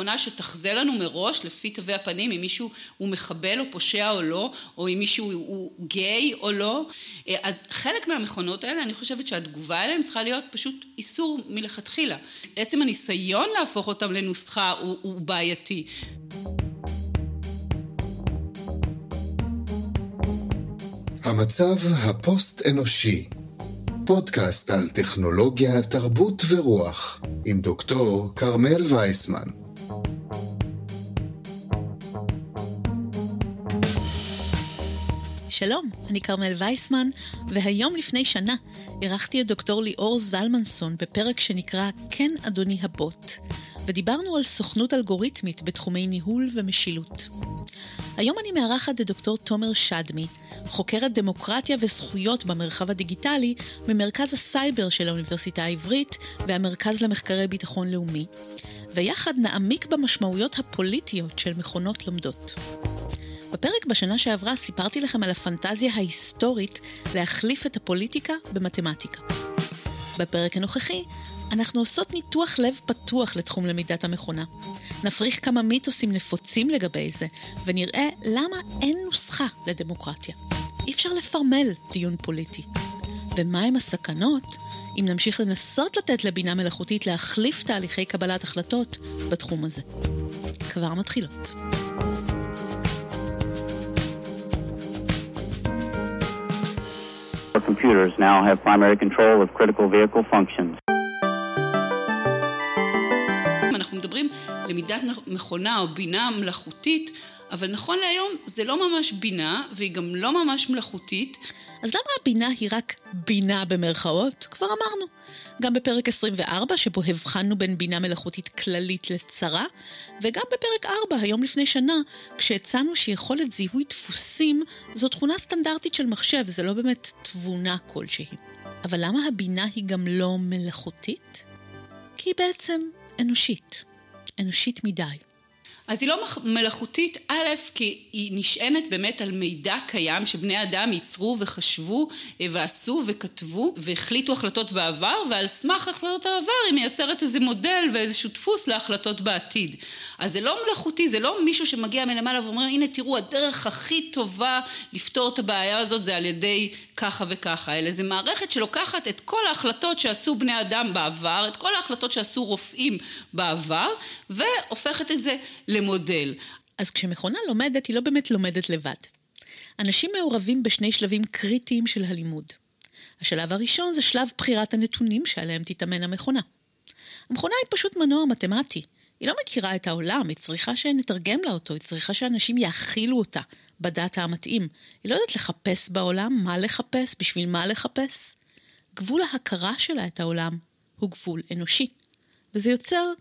מכונה שתחזה לנו מראש לפי תווי הפנים אם מישהו הוא מחבל או פושע או לא, או אם מישהו הוא גיי או לא. אז חלק מהמכונות האלה, אני חושבת שהתגובה אליהן צריכה להיות פשוט איסור מלכתחילה. עצם הניסיון להפוך אותם לנוסחה הוא, הוא בעייתי. המצב הפוסט-אנושי פודקאסט על טכנולוגיה, תרבות ורוח עם דוקטור כרמל וייסמן. שלום, אני כרמל וייסמן, והיום לפני שנה אירחתי את דוקטור ליאור זלמנסון בפרק שנקרא "כן אדוני הבוט", ודיברנו על סוכנות אלגוריתמית בתחומי ניהול ומשילות. היום אני מארחת את דוקטור תומר שדמי, חוקרת דמוקרטיה וזכויות במרחב הדיגיטלי ממרכז הסייבר של האוניברסיטה העברית והמרכז למחקרי ביטחון לאומי, ויחד נעמיק במשמעויות הפוליטיות של מכונות לומדות. בפרק בשנה שעברה סיפרתי לכם על הפנטזיה ההיסטורית להחליף את הפוליטיקה במתמטיקה. בפרק הנוכחי אנחנו עושות ניתוח לב פתוח לתחום למידת המכונה. נפריך כמה מיתוסים נפוצים לגבי זה, ונראה למה אין נוסחה לדמוקרטיה. אי אפשר לפרמל דיון פוליטי. ומהם הסכנות אם נמשיך לנסות לתת לבינה מלאכותית להחליף תהליכי קבלת החלטות בתחום הזה. כבר מתחילות. Computers now have primary control of critical vehicle functions. אנחנו מדברים למידת מכונה או בינה מלאכותית, אבל נכון להיום זה לא ממש בינה, והיא גם לא ממש מלאכותית. אז למה הבינה היא רק בינה במרכאות? כבר אמרנו. גם בפרק 24, שבו הבחנו בין בינה מלאכותית כללית לצרה, וגם בפרק 4, היום לפני שנה, כשהצענו שיכולת זיהוי דפוסים זו תכונה סטנדרטית של מחשב, זה לא באמת תבונה כלשהי. אבל למה הבינה היא גם לא מלאכותית? כי היא בעצם אנושית. אנושית מדי. אז היא לא מלאכותית, א', כי היא נשענת באמת על מידע קיים שבני אדם ייצרו וחשבו אה, ועשו וכתבו והחליטו החלטות בעבר, ועל סמך החלטות העבר היא מייצרת איזה מודל ואיזשהו דפוס להחלטות בעתיד. אז זה לא מלאכותי, זה לא מישהו שמגיע מלמעלה ואומר, הנה תראו, הדרך הכי טובה לפתור את הבעיה הזאת זה על ידי ככה וככה, אלא זה מערכת שלוקחת את כל ההחלטות שעשו בני אדם בעבר, את כל ההחלטות שעשו רופאים בעבר, והופכת את זה למודל. אז כשמכונה לומדת, היא לא באמת לומדת לבד. אנשים מעורבים בשני שלבים קריטיים של הלימוד. השלב הראשון זה שלב בחירת הנתונים שעליהם תתאמן המכונה. המכונה היא פשוט מנוע מתמטי. היא לא מכירה את העולם, היא צריכה שנתרגם לה אותו, היא צריכה שאנשים יאכילו אותה בדאטה המתאים. היא לא יודעת לחפש בעולם, מה לחפש, בשביל מה לחפש. גבול ההכרה שלה את העולם הוא גבול אנושי, וזה יוצר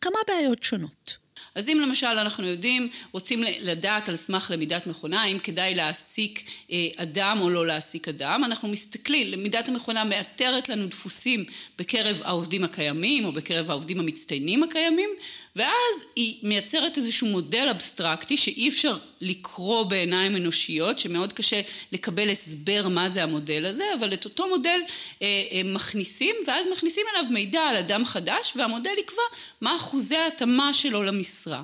כמה בעיות שונות. אז אם למשל אנחנו יודעים, רוצים לדעת על סמך למידת מכונה, האם כדאי להעסיק אה, אדם או לא להעסיק אדם, אנחנו מסתכלים, למידת המכונה מאתרת לנו דפוסים בקרב העובדים הקיימים או בקרב העובדים המצטיינים הקיימים, ואז היא מייצרת איזשהו מודל אבסטרקטי שאי אפשר לקרוא בעיניים אנושיות, שמאוד קשה לקבל הסבר מה זה המודל הזה, אבל את אותו מודל אה, אה, מכניסים, ואז מכניסים אליו מידע על אדם חדש, והמודל יקבע מה אחוזי ההתאמה שלו למשרה.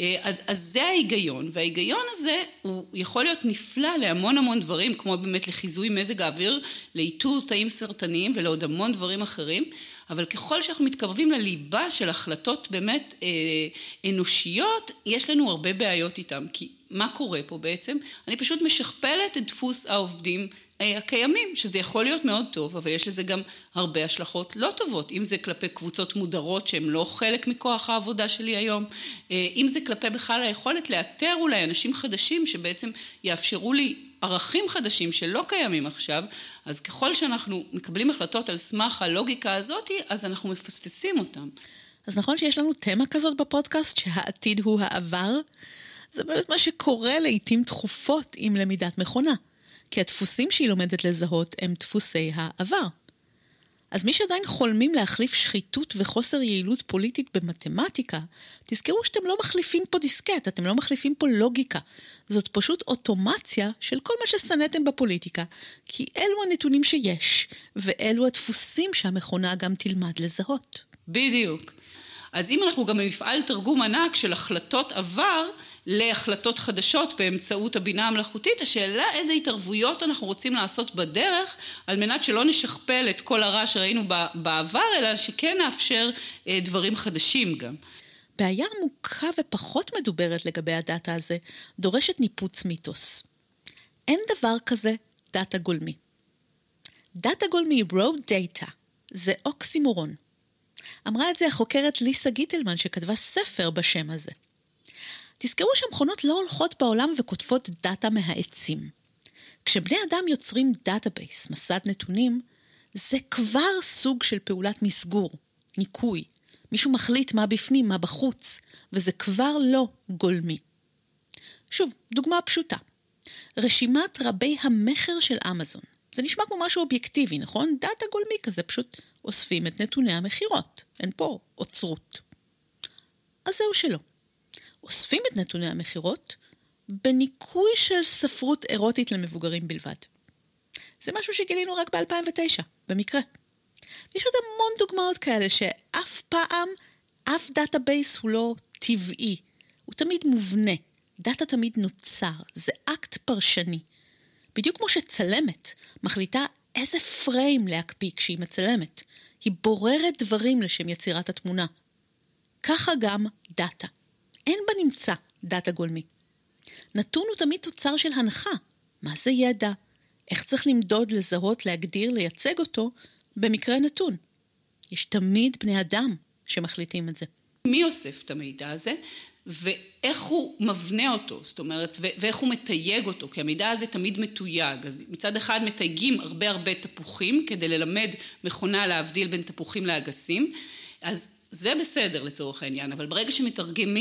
אה, אז, אז זה ההיגיון, וההיגיון הזה הוא יכול להיות נפלא להמון המון דברים, כמו באמת לחיזוי מזג האוויר, לאיתור תאים סרטניים ולעוד המון דברים אחרים, אבל ככל שאנחנו מתקרבים לליבה של החלטות באמת אה, אנושיות, יש לנו הרבה בעיות איתם, כי מה קורה פה בעצם? אני פשוט משכפלת את דפוס העובדים אה, הקיימים, שזה יכול להיות מאוד טוב, אבל יש לזה גם הרבה השלכות לא טובות, אם זה כלפי קבוצות מודרות שהן לא חלק מכוח העבודה שלי היום, אה, אם זה כלפי בכלל היכולת לאתר אולי אנשים חדשים שבעצם יאפשרו לי ערכים חדשים שלא קיימים עכשיו, אז ככל שאנחנו מקבלים החלטות על סמך הלוגיקה הזאת, אז אנחנו מפספסים אותם. אז נכון שיש לנו תמה כזאת בפודקאסט, שהעתיד הוא העבר? זה באמת מה שקורה לעיתים תכופות עם למידת מכונה. כי הדפוסים שהיא לומדת לזהות הם דפוסי העבר. אז מי שעדיין חולמים להחליף שחיתות וחוסר יעילות פוליטית במתמטיקה, תזכרו שאתם לא מחליפים פה דיסקט, אתם לא מחליפים פה לוגיקה. זאת פשוט אוטומציה של כל מה ששנאתם בפוליטיקה, כי אלו הנתונים שיש, ואלו הדפוסים שהמכונה גם תלמד לזהות. בדיוק. אז אם אנחנו גם במפעל תרגום ענק של החלטות עבר להחלטות חדשות באמצעות הבינה המלאכותית, השאלה איזה התערבויות אנחנו רוצים לעשות בדרך על מנת שלא נשכפל את כל הרע שראינו בעבר, אלא שכן נאפשר אה, דברים חדשים גם. בעיה עמוקה ופחות מדוברת לגבי הדאטה הזה דורשת ניפוץ מיתוס. אין דבר כזה דאטה גולמי. דאטה גולמי, raw data, זה אוקסימורון. אמרה את זה החוקרת ליסה גיטלמן שכתבה ספר בשם הזה. תזכרו שהמכונות לא הולכות בעולם וכותבות דאטה מהעצים. כשבני אדם יוצרים database, מסד נתונים, זה כבר סוג של פעולת מסגור, ניקוי. מישהו מחליט מה בפנים, מה בחוץ, וזה כבר לא גולמי. שוב, דוגמה פשוטה. רשימת רבי המכר של אמזון. זה נשמע כמו משהו אובייקטיבי, נכון? דאטה גולמי כזה, פשוט אוספים את נתוני המכירות. אין פה אוצרות. אז זהו שלא. אוספים את נתוני המכירות בניקוי של ספרות אירוטית למבוגרים בלבד. זה משהו שגילינו רק ב-2009, במקרה. יש עוד המון דוגמאות כאלה שאף פעם, אף database הוא לא טבעי, הוא תמיד מובנה. דאטה תמיד נוצר, זה אקט פרשני. בדיוק כמו שצלמת מחליטה איזה frame להקפיא כשהיא מצלמת. היא בוררת דברים לשם יצירת התמונה. ככה גם דאטה. אין בנמצא דאטה גולמי. נתון הוא תמיד תוצר של הנחה. מה זה ידע? איך צריך למדוד, לזהות, להגדיר, לייצג אותו במקרה נתון? יש תמיד בני אדם שמחליטים את זה. מי אוסף את המידע הזה? ואיך הוא מבנה אותו, זאת אומרת, ואיך הוא מתייג אותו, כי המידע הזה תמיד מתויג. אז מצד אחד מתייגים הרבה הרבה תפוחים כדי ללמד מכונה להבדיל בין תפוחים לאגסים, אז זה בסדר לצורך העניין, אבל ברגע שמתייגים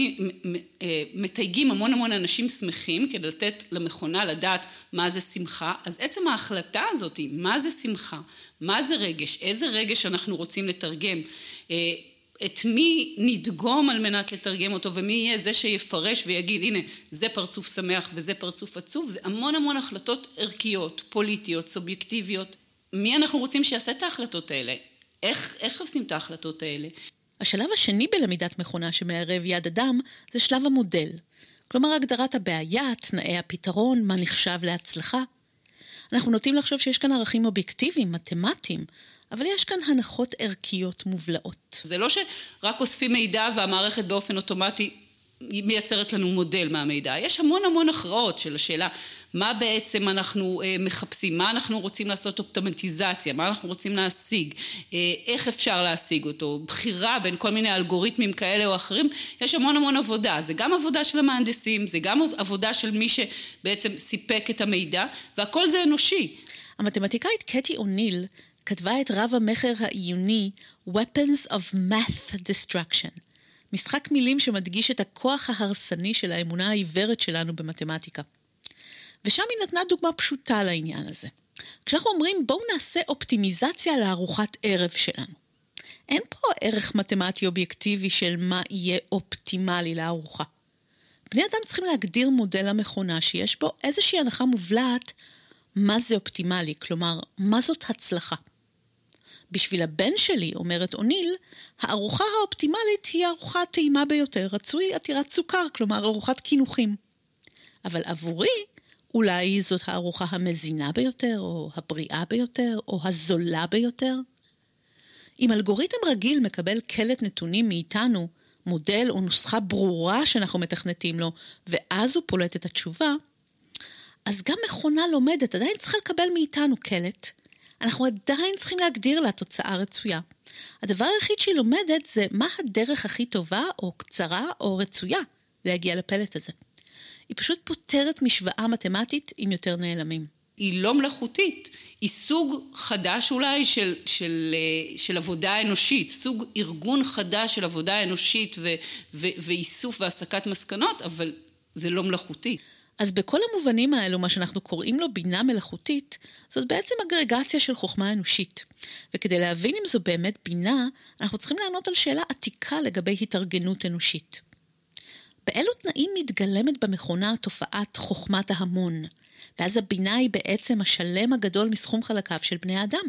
אה, המון המון אנשים שמחים כדי לתת למכונה לדעת מה זה שמחה, אז עצם ההחלטה הזאת, מה זה שמחה, מה זה רגש, איזה רגש אנחנו רוצים לתרגם, אה, את מי נדגום על מנת לתרגם אותו ומי יהיה זה שיפרש ויגיד הנה זה פרצוף שמח וזה פרצוף עצוב זה המון המון החלטות ערכיות, פוליטיות, סובייקטיביות מי אנחנו רוצים שיעשה את ההחלטות האלה? איך, איך עושים את ההחלטות האלה? השלב השני בלמידת מכונה שמערב יד אדם זה שלב המודל. כלומר הגדרת הבעיה, תנאי הפתרון, מה נחשב להצלחה. אנחנו נוטים לחשוב שיש כאן ערכים אובייקטיביים, מתמטיים, אבל יש כאן הנחות ערכיות מובלעות. זה לא שרק אוספים מידע והמערכת באופן אוטומטי מייצרת לנו מודל מהמידע. יש המון המון הכרעות של השאלה מה בעצם אנחנו אה, מחפשים, מה אנחנו רוצים לעשות אופטומטיזציה, מה אנחנו רוצים להשיג, אה, איך אפשר להשיג אותו, בחירה בין כל מיני אלגוריתמים כאלה או אחרים, יש המון המון עבודה. זה גם עבודה של המהנדסים, זה גם עבודה של מי שבעצם סיפק את המידע, והכל זה אנושי. המתמטיקאית קטי אוניל כתבה את רב המכר העיוני Weapons of Math Destruction. משחק מילים שמדגיש את הכוח ההרסני של האמונה העיוורת שלנו במתמטיקה. ושם היא נתנה דוגמה פשוטה לעניין הזה. כשאנחנו אומרים בואו נעשה אופטימיזציה לארוחת ערב שלנו. אין פה ערך מתמטי אובייקטיבי של מה יהיה אופטימלי לארוחה. בני אדם צריכים להגדיר מודל המכונה שיש בו איזושהי הנחה מובלעת מה זה אופטימלי, כלומר, מה זאת הצלחה. בשביל הבן שלי, אומרת אוניל, הארוחה האופטימלית היא הארוחה הטעימה ביותר, רצוי עתירת סוכר, כלומר ארוחת קינוחים. אבל עבורי, אולי זאת הארוחה המזינה ביותר, או הבריאה ביותר, או הזולה ביותר. אם אלגוריתם רגיל מקבל קלט נתונים מאיתנו, מודל או נוסחה ברורה שאנחנו מתכנתים לו, ואז הוא פולט את התשובה, אז גם מכונה לומדת עדיין צריכה לקבל מאיתנו קלט, אנחנו עדיין צריכים להגדיר לה תוצאה רצויה. הדבר היחיד שהיא לומדת זה מה הדרך הכי טובה או קצרה או רצויה להגיע לפלט הזה. היא פשוט פותרת משוואה מתמטית עם יותר נעלמים. היא לא מלאכותית, היא סוג חדש אולי של, של, אה, של עבודה אנושית, סוג ארגון חדש של עבודה אנושית ו, ו, ואיסוף והסקת מסקנות, אבל זה לא מלאכותי. אז בכל המובנים האלו, מה שאנחנו קוראים לו בינה מלאכותית, זאת בעצם אגרגציה של חוכמה אנושית. וכדי להבין אם זו באמת בינה, אנחנו צריכים לענות על שאלה עתיקה לגבי התארגנות אנושית. באילו תנאים מתגלמת במכונה תופעת חוכמת ההמון, ואז הבינה היא בעצם השלם הגדול מסכום חלקיו של בני האדם.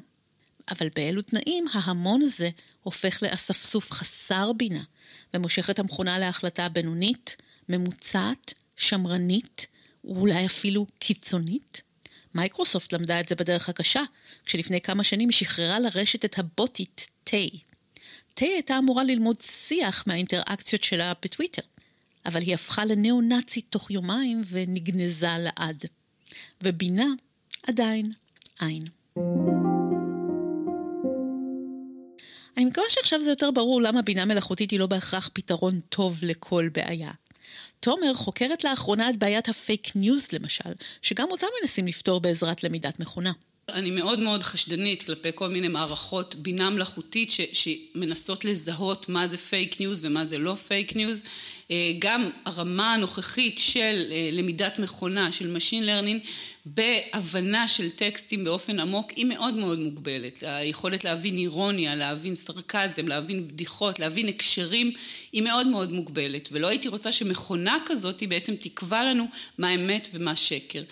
אבל באילו תנאים ההמון הזה הופך לאספסוף חסר בינה, ומושך את המכונה להחלטה בינונית, ממוצעת, שמרנית, ואולי אפילו קיצונית? מייקרוסופט למדה את זה בדרך הקשה, כשלפני כמה שנים שחררה לרשת את הבוטית טיי. טיי הייתה אמורה ללמוד שיח מהאינטראקציות שלה בטוויטר, אבל היא הפכה לניאו-נאצית תוך יומיים ונגנזה לעד. ובינה עדיין אין. אני מקווה שעכשיו זה יותר ברור למה בינה מלאכותית היא לא בהכרח פתרון טוב לכל בעיה. תומר חוקרת לאחרונה את בעיית ה fake news למשל, שגם אותה מנסים לפתור בעזרת למידת מכונה. אני מאוד מאוד חשדנית כלפי כל מיני מערכות בינה מלאכותית ש, שמנסות לזהות מה זה fake news ומה זה לא fake news. אה, גם הרמה הנוכחית של אה, למידת מכונה, של Machine Learning, בהבנה של טקסטים באופן עמוק, היא מאוד מאוד מוגבלת. היכולת להבין אירוניה, להבין סרקזם, להבין בדיחות, להבין הקשרים, היא מאוד מאוד מוגבלת. ולא הייתי רוצה שמכונה כזאת היא בעצם תקבע לנו מה אמת ומה שקר.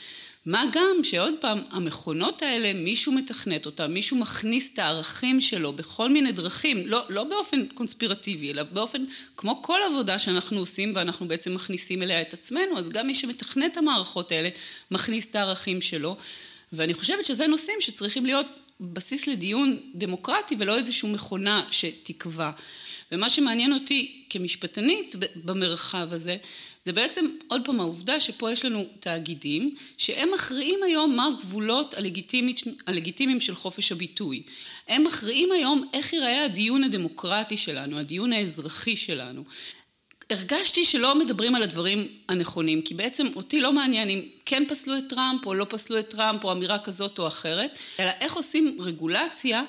מה גם שעוד פעם, המכונות האלה, מישהו מתכנת אותן, מישהו מכניס את הערכים שלו בכל מיני דרכים, לא, לא באופן קונספירטיבי, אלא באופן, כמו כל עבודה שאנחנו עושים ואנחנו בעצם מכניסים אליה את עצמנו, אז גם מי שמתכנת את המערכות האלה, מכניס את הערכים שלו, ואני חושבת שזה נושאים שצריכים להיות בסיס לדיון דמוקרטי ולא איזושהי מכונה שתקבע. ומה שמעניין אותי כמשפטנית במרחב הזה, זה בעצם עוד פעם העובדה שפה יש לנו תאגידים שהם מכריעים היום מה הגבולות הלגיטימיים של חופש הביטוי. הם מכריעים היום איך ייראה הדיון הדמוקרטי שלנו, הדיון האזרחי שלנו. הרגשתי שלא מדברים על הדברים הנכונים, כי בעצם אותי לא מעניין אם כן פסלו את טראמפ או לא פסלו את טראמפ או אמירה כזאת או אחרת, אלא איך עושים רגולציה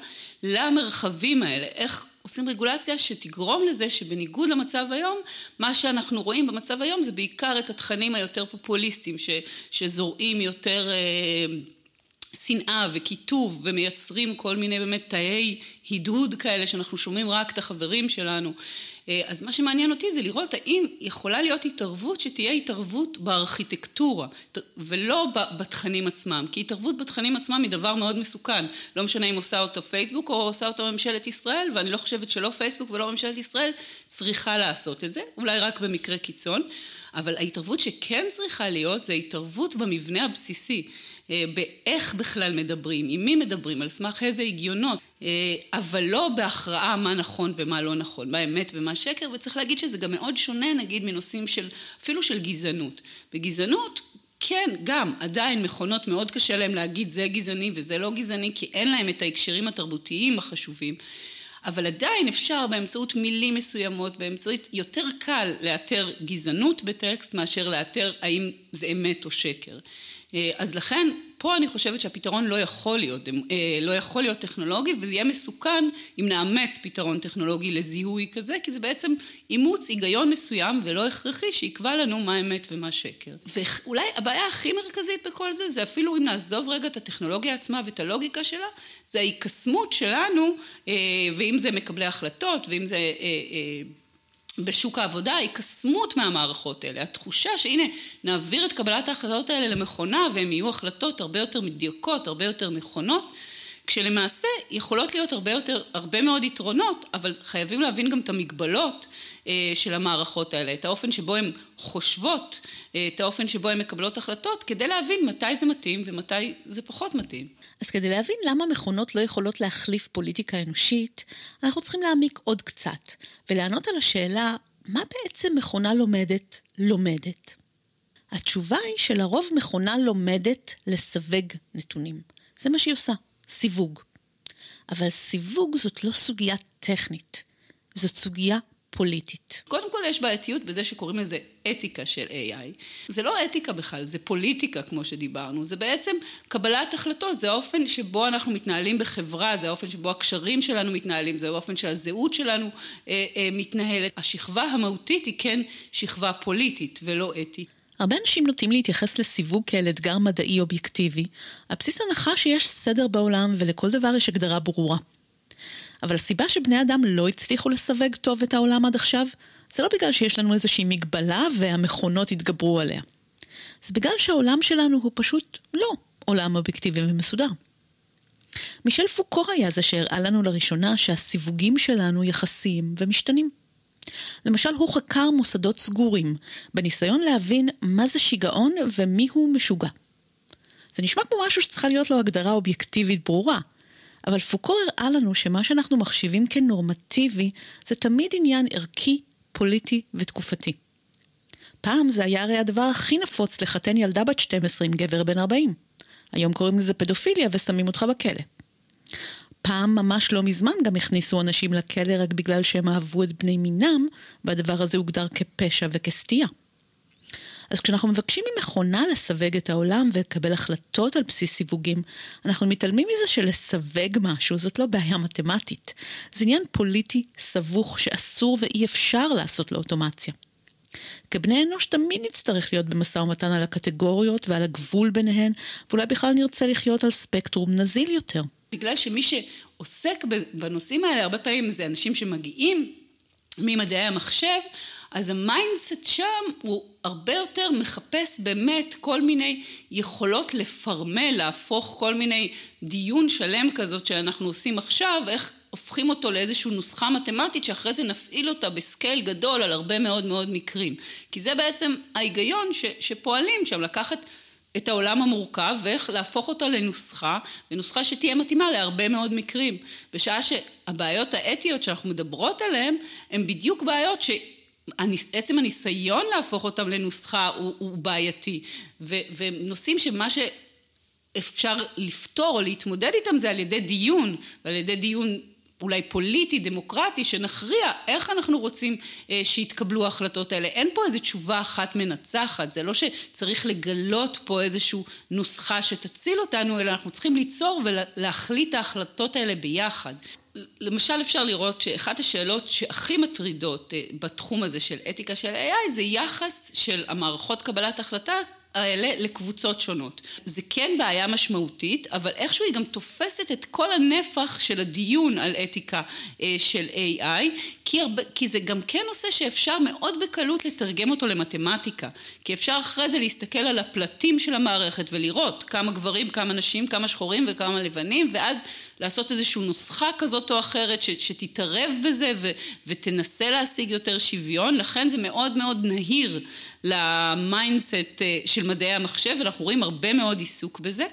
למרחבים האלה, איך עושים רגולציה שתגרום לזה שבניגוד למצב היום, מה שאנחנו רואים במצב היום זה בעיקר את התכנים היותר פופוליסטיים ש, שזורעים יותר אה, שנאה וקיטוב ומייצרים כל מיני באמת תאי הדהוד כאלה שאנחנו שומעים רק את החברים שלנו. אה, אז מה שמעניין אותי זה לראות האם יכולה להיות התערבות שתהיה התערבות בארכיטקטורה ולא בתכנים עצמם, כי התערבות בתכנים עצמם היא דבר מאוד מסוכן, לא משנה אם עושה אותו פייסבוק או עושה אותו ממשלת ישראל, ואני לא חושבת שלא פייסבוק ולא ממשלת ישראל צריכה לעשות את זה, אולי רק במקרה קיצון, אבל ההתערבות שכן צריכה להיות זה התערבות במבנה הבסיסי. אה, באיך בכלל מדברים, עם מי מדברים, על סמך איזה הגיונות, אה, אבל לא בהכרעה מה נכון ומה לא נכון, מה אמת ומה שקר, וצריך להגיד שזה גם מאוד שונה נגיד מנושאים של, אפילו של גזענות. בגזענות כן, גם, עדיין מכונות מאוד קשה להם להגיד זה גזעני וזה לא גזעני, כי אין להם את ההקשרים התרבותיים החשובים. אבל עדיין אפשר באמצעות מילים מסוימות, באמצעות יותר קל לאתר גזענות בטקסט מאשר לאתר האם זה אמת או שקר. אה, אז לכן פה אני חושבת שהפתרון לא יכול להיות, אה, לא יכול להיות טכנולוגי וזה יהיה מסוכן אם נאמץ פתרון טכנולוגי לזיהוי כזה כי זה בעצם אימוץ היגיון מסוים ולא הכרחי שיקבע לנו מה אמת ומה שקר. ואולי הבעיה הכי מרכזית בכל זה זה אפילו אם נעזוב רגע את הטכנולוגיה עצמה ואת הלוגיקה שלה זה ההיקסמות שלנו אה, ואם זה מקבלי החלטות ואם זה בשוק העבודה, ההיקסמות מהמערכות האלה, התחושה שהנה נעביר את קבלת ההחלטות האלה למכונה והן יהיו החלטות הרבה יותר מדויקות, הרבה יותר נכונות, כשלמעשה יכולות להיות הרבה יותר, הרבה מאוד יתרונות, אבל חייבים להבין גם את המגבלות אה, של המערכות האלה, את האופן שבו הן חושבות, אה, את האופן שבו הן מקבלות החלטות, כדי להבין מתי זה מתאים ומתי זה פחות מתאים. אז כדי להבין למה מכונות לא יכולות להחליף פוליטיקה אנושית, אנחנו צריכים להעמיק עוד קצת, ולענות על השאלה, מה בעצם מכונה לומדת לומדת? התשובה היא שלרוב מכונה לומדת לסווג נתונים. זה מה שהיא עושה. סיווג. אבל סיווג זאת לא סוגיה טכנית, זאת סוגיה פוליטית. קודם כל יש בעייתיות בזה שקוראים לזה אתיקה של AI. זה לא אתיקה בכלל, זה פוליטיקה כמו שדיברנו, זה בעצם קבלת החלטות, זה האופן שבו אנחנו מתנהלים בחברה, זה האופן שבו הקשרים שלנו מתנהלים, זה האופן שהזהות שלנו אה, אה, מתנהלת. השכבה המהותית היא כן שכבה פוליטית ולא אתית. הרבה אנשים נוטים להתייחס לסיווג כאל אתגר מדעי אובייקטיבי, על בסיס הנחה שיש סדר בעולם ולכל דבר יש הגדרה ברורה. אבל הסיבה שבני אדם לא הצליחו לסווג טוב את העולם עד עכשיו, זה לא בגלל שיש לנו איזושהי מגבלה והמכונות התגברו עליה. זה בגלל שהעולם שלנו הוא פשוט לא עולם אובייקטיבי ומסודר. מישל פוקו היה זה שהראה לנו לראשונה שהסיווגים שלנו יחסיים ומשתנים. למשל, הוא חקר מוסדות סגורים, בניסיון להבין מה זה שיגעון ומי הוא משוגע. זה נשמע כמו משהו שצריכה להיות לו הגדרה אובייקטיבית ברורה, אבל פוקו הראה לנו שמה שאנחנו מחשיבים כנורמטיבי זה תמיד עניין ערכי, פוליטי ותקופתי. פעם זה היה הרי הדבר הכי נפוץ לחתן ילדה בת 12 עם גבר בן 40. היום קוראים לזה פדופיליה ושמים אותך בכלא. פעם, ממש לא מזמן, גם הכניסו אנשים לכלא רק בגלל שהם אהבו את בני מינם, והדבר הזה הוגדר כפשע וכסטייה. אז כשאנחנו מבקשים ממכונה לסווג את העולם ולקבל החלטות על בסיס סיווגים, אנחנו מתעלמים מזה שלסווג משהו זאת לא בעיה מתמטית. זה עניין פוליטי סבוך שאסור ואי אפשר לעשות לו אוטומציה. כבני אנוש תמיד נצטרך להיות במשא ומתן על הקטגוריות ועל הגבול ביניהן, ואולי בכלל נרצה לחיות על ספקטרום נזיל יותר. בגלל שמי שעוסק בנושאים האלה, הרבה פעמים זה אנשים שמגיעים ממדעי המחשב, אז ה mindset שם הוא הרבה יותר מחפש באמת כל מיני יכולות לפרמל, להפוך כל מיני דיון שלם כזאת שאנחנו עושים עכשיו, איך הופכים אותו לאיזושהי נוסחה מתמטית שאחרי זה נפעיל אותה ב scale גדול על הרבה מאוד מאוד מקרים. כי זה בעצם ההיגיון ש, שפועלים שם, לקחת את העולם המורכב ואיך להפוך אותו לנוסחה, לנוסחה שתהיה מתאימה להרבה מאוד מקרים. בשעה שהבעיות האתיות שאנחנו מדברות עליהן, הן בדיוק בעיות ש... עצם הניסיון להפוך אותם לנוסחה הוא, הוא בעייתי, ו, ונושאים שמה שאפשר לפתור או להתמודד איתם זה על ידי דיון, ועל ידי דיון אולי פוליטי, דמוקרטי, שנכריע איך אנחנו רוצים אה, שיתקבלו ההחלטות האלה. אין פה איזו תשובה אחת מנצחת, זה לא שצריך לגלות פה איזושהי נוסחה שתציל אותנו, אלא אנחנו צריכים ליצור ולהחליט ההחלטות האלה ביחד. למשל אפשר לראות שאחת השאלות שהכי מטרידות אה, בתחום הזה של אתיקה של AI זה יחס של המערכות קבלת החלטה האלה לקבוצות שונות. זה כן בעיה משמעותית, אבל איכשהו היא גם תופסת את כל הנפח של הדיון על אתיקה אה, של AI, כי, הרבה, כי זה גם כן נושא שאפשר מאוד בקלות לתרגם אותו למתמטיקה, כי אפשר אחרי זה להסתכל על הפלטים של המערכת ולראות כמה גברים, כמה נשים, כמה שחורים וכמה לבנים, ואז לעשות איזושהי נוסחה כזאת או אחרת ש, שתתערב בזה ו, ותנסה להשיג יותר שוויון, לכן זה מאוד מאוד נהיר ל mindset אה, של מדעי המחשב, ואנחנו רואים הרבה מאוד עיסוק בזה,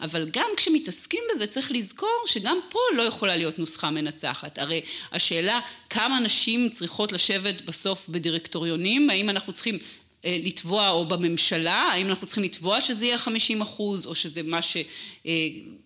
אבל גם כשמתעסקים בזה צריך לזכור שגם פה לא יכולה להיות נוסחה מנצחת. הרי השאלה כמה נשים צריכות לשבת בסוף בדירקטוריונים, האם אנחנו צריכים לתבוע או בממשלה, האם אנחנו צריכים לתבוע שזה יהיה 50 אחוז או שזה מה ש... אה,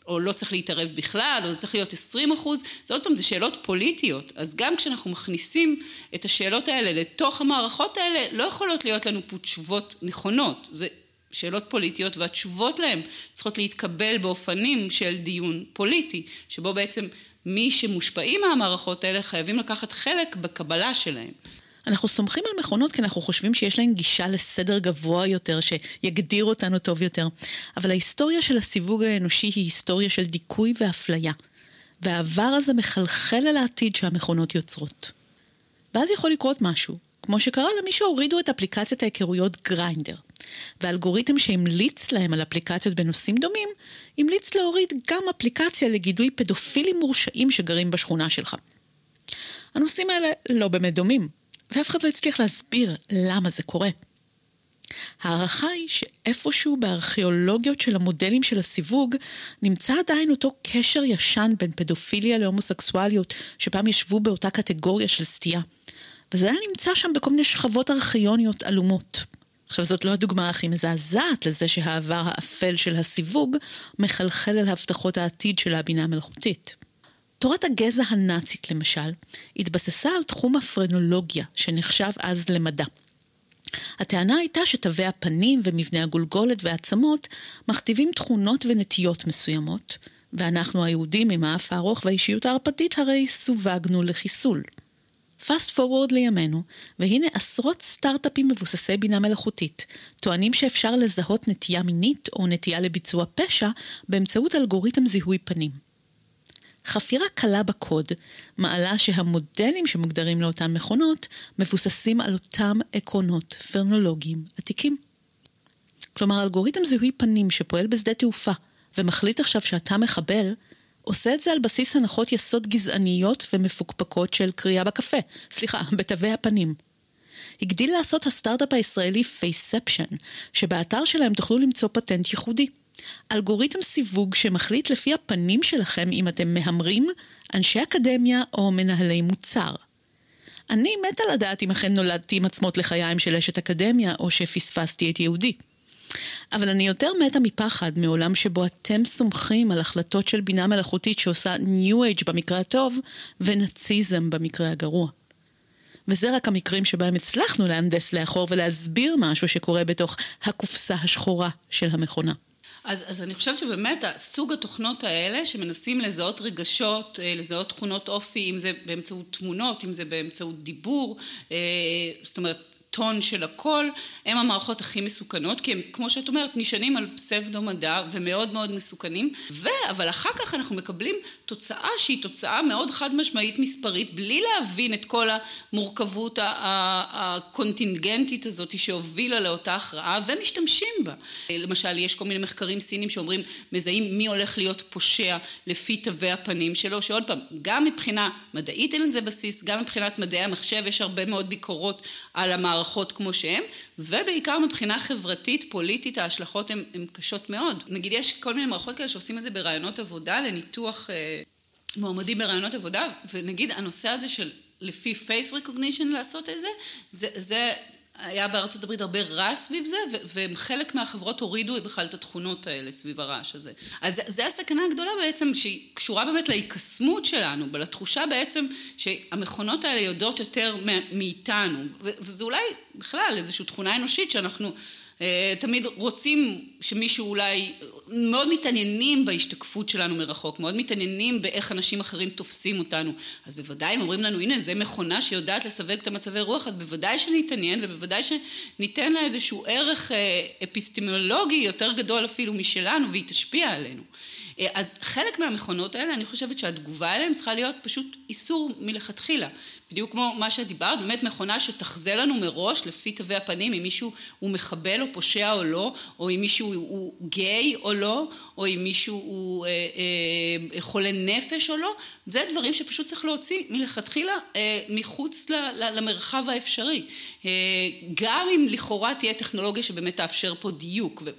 או לא צריך להתערב בכלל, או זה צריך להיות 20 אחוז, זה עוד פעם, זה שאלות פוליטיות. אז גם כשאנחנו מכניסים את השאלות האלה לתוך המערכות האלה, לא יכולות להיות לנו פה תשובות נכונות. זה שאלות פוליטיות והתשובות להן צריכות להתקבל באופנים של דיון פוליטי, שבו בעצם מי שמושפעים מהמערכות האלה חייבים לקחת חלק בקבלה שלהם. אנחנו סומכים על מכונות כי אנחנו חושבים שיש להן גישה לסדר גבוה יותר, שיגדיר אותנו טוב יותר. אבל ההיסטוריה של הסיווג האנושי היא היסטוריה של דיכוי ואפליה. והעבר הזה מחלחל על העתיד שהמכונות יוצרות. ואז יכול לקרות משהו, כמו שקרה למי שהורידו את אפליקציית ההיכרויות גריינדר. והאלגוריתם שהמליץ להם על אפליקציות בנושאים דומים, המליץ להוריד גם אפליקציה לגידוי פדופילים מורשעים שגרים בשכונה שלך. הנושאים האלה לא באמת דומים, ואף אחד לא הצליח להסביר למה זה קורה. ההערכה היא שאיפשהו בארכיאולוגיות של המודלים של הסיווג נמצא עדיין אותו קשר ישן בין פדופיליה להומוסקסואליות שפעם ישבו באותה קטגוריה של סטייה. וזה היה נמצא שם בכל מיני שכבות ארכיוניות עלומות. עכשיו זאת לא הדוגמה הכי מזעזעת לזה שהעבר האפל של הסיווג מחלחל אל הבטחות העתיד של הבינה המלאכותית. תורת הגזע הנאצית למשל, התבססה על תחום הפרנולוגיה, שנחשב אז למדע. הטענה הייתה שתווי הפנים ומבנה הגולגולת והעצמות מכתיבים תכונות ונטיות מסוימות, ואנחנו היהודים עם האף הארוך והאישיות הערפדית הרי סווגנו לחיסול. פאסט פורוורד לימינו, והנה עשרות סטארט-אפים מבוססי בינה מלאכותית, טוענים שאפשר לזהות נטייה מינית או נטייה לביצוע פשע באמצעות אלגוריתם זיהוי פנים. חפירה קלה בקוד מעלה שהמודלים שמוגדרים לאותן מכונות מבוססים על אותם עקרונות פרנולוגיים עתיקים. כלומר, אלגוריתם זיהוי פנים שפועל בשדה תעופה ומחליט עכשיו שאתה מחבל, עושה את זה על בסיס הנחות יסוד גזעניות ומפוקפקות של קריאה בקפה, סליחה, בתווי הפנים. הגדיל לעשות הסטארט-אפ הישראלי Faception, שבאתר שלהם תוכלו למצוא פטנט ייחודי. אלגוריתם סיווג שמחליט לפי הפנים שלכם אם אתם מהמרים, אנשי אקדמיה או מנהלי מוצר. אני מתה לדעת אם אכן נולדתי עם עצמות לחיים של אשת אקדמיה או שפספסתי את ייעודי. אבל אני יותר מתה מפחד מעולם שבו אתם סומכים על החלטות של בינה מלאכותית שעושה New Age במקרה הטוב ונאציזם במקרה הגרוע. וזה רק המקרים שבהם הצלחנו להנדס לאחור ולהסביר משהו שקורה בתוך הקופסה השחורה של המכונה. אז, אז אני חושבת שבאמת סוג התוכנות האלה שמנסים לזהות רגשות, אה, לזהות תכונות אופי, אם זה באמצעות תמונות, אם זה באמצעות דיבור, אה, זאת אומרת טון של הכל, הם המערכות הכי מסוכנות, כי הם, כמו שאת אומרת, נשענים על פסבדו מדע ומאוד מאוד מסוכנים, ו... אבל אחר כך אנחנו מקבלים תוצאה שהיא תוצאה מאוד חד משמעית מספרית, בלי להבין את כל המורכבות הקונטינגנטית הזאת שהובילה לאותה הכרעה, ומשתמשים בה. למשל, יש כל מיני מחקרים סינים שאומרים, מזהים מי הולך להיות פושע לפי תווי הפנים שלו, שעוד פעם, גם מבחינה מדעית אין לזה בסיס, גם מבחינת מדעי המחשב יש הרבה מאוד ביקורות על המערכות. מערכות כמו שהן, ובעיקר מבחינה חברתית, פוליטית, ההשלכות הן קשות מאוד. נגיד יש כל מיני מערכות כאלה שעושים את זה ברעיונות עבודה, לניתוח אה, מועמדים ברעיונות עבודה, ונגיד הנושא הזה של לפי פייס רקוגנישן לעשות את זה, זה, זה היה בארצות הברית הרבה רעש סביב זה, וחלק מהחברות הורידו בכלל את התכונות האלה סביב הרעש הזה. אז זה הסכנה הגדולה בעצם, שהיא קשורה באמת להיקסמות שלנו, ולתחושה בעצם שהמכונות האלה יודעות יותר מאיתנו, וזה אולי בכלל איזושהי תכונה אנושית שאנחנו תמיד רוצים שמישהו אולי, מאוד מתעניינים בהשתקפות שלנו מרחוק, מאוד מתעניינים באיך אנשים אחרים תופסים אותנו. אז בוודאי אם אומרים לנו, הנה, זה מכונה שיודעת לסווג את המצבי רוח, אז בוודאי שנתעניין ובוודאי שניתן לה איזשהו ערך אה, אפיסטמולוגי יותר גדול אפילו משלנו, והיא תשפיע עלינו. אה, אז חלק מהמכונות האלה, אני חושבת שהתגובה אליהן צריכה להיות פשוט איסור מלכתחילה. בדיוק כמו מה שאת דיברת, באמת מכונה שתחזה לנו מראש לפי תווי הפנים, אם מישהו הוא מחבל או פושע או לא, או אם מישהו הוא גיי או לא, או אם מישהו הוא אה, אה, חולה נפש או לא, זה דברים שפשוט צריך להוציא מלכתחילה אה, מחוץ ל, ל, למרחב האפשרי. אה, גם אם לכאורה תהיה טכנולוגיה שבאמת תאפשר פה דיוק, ו,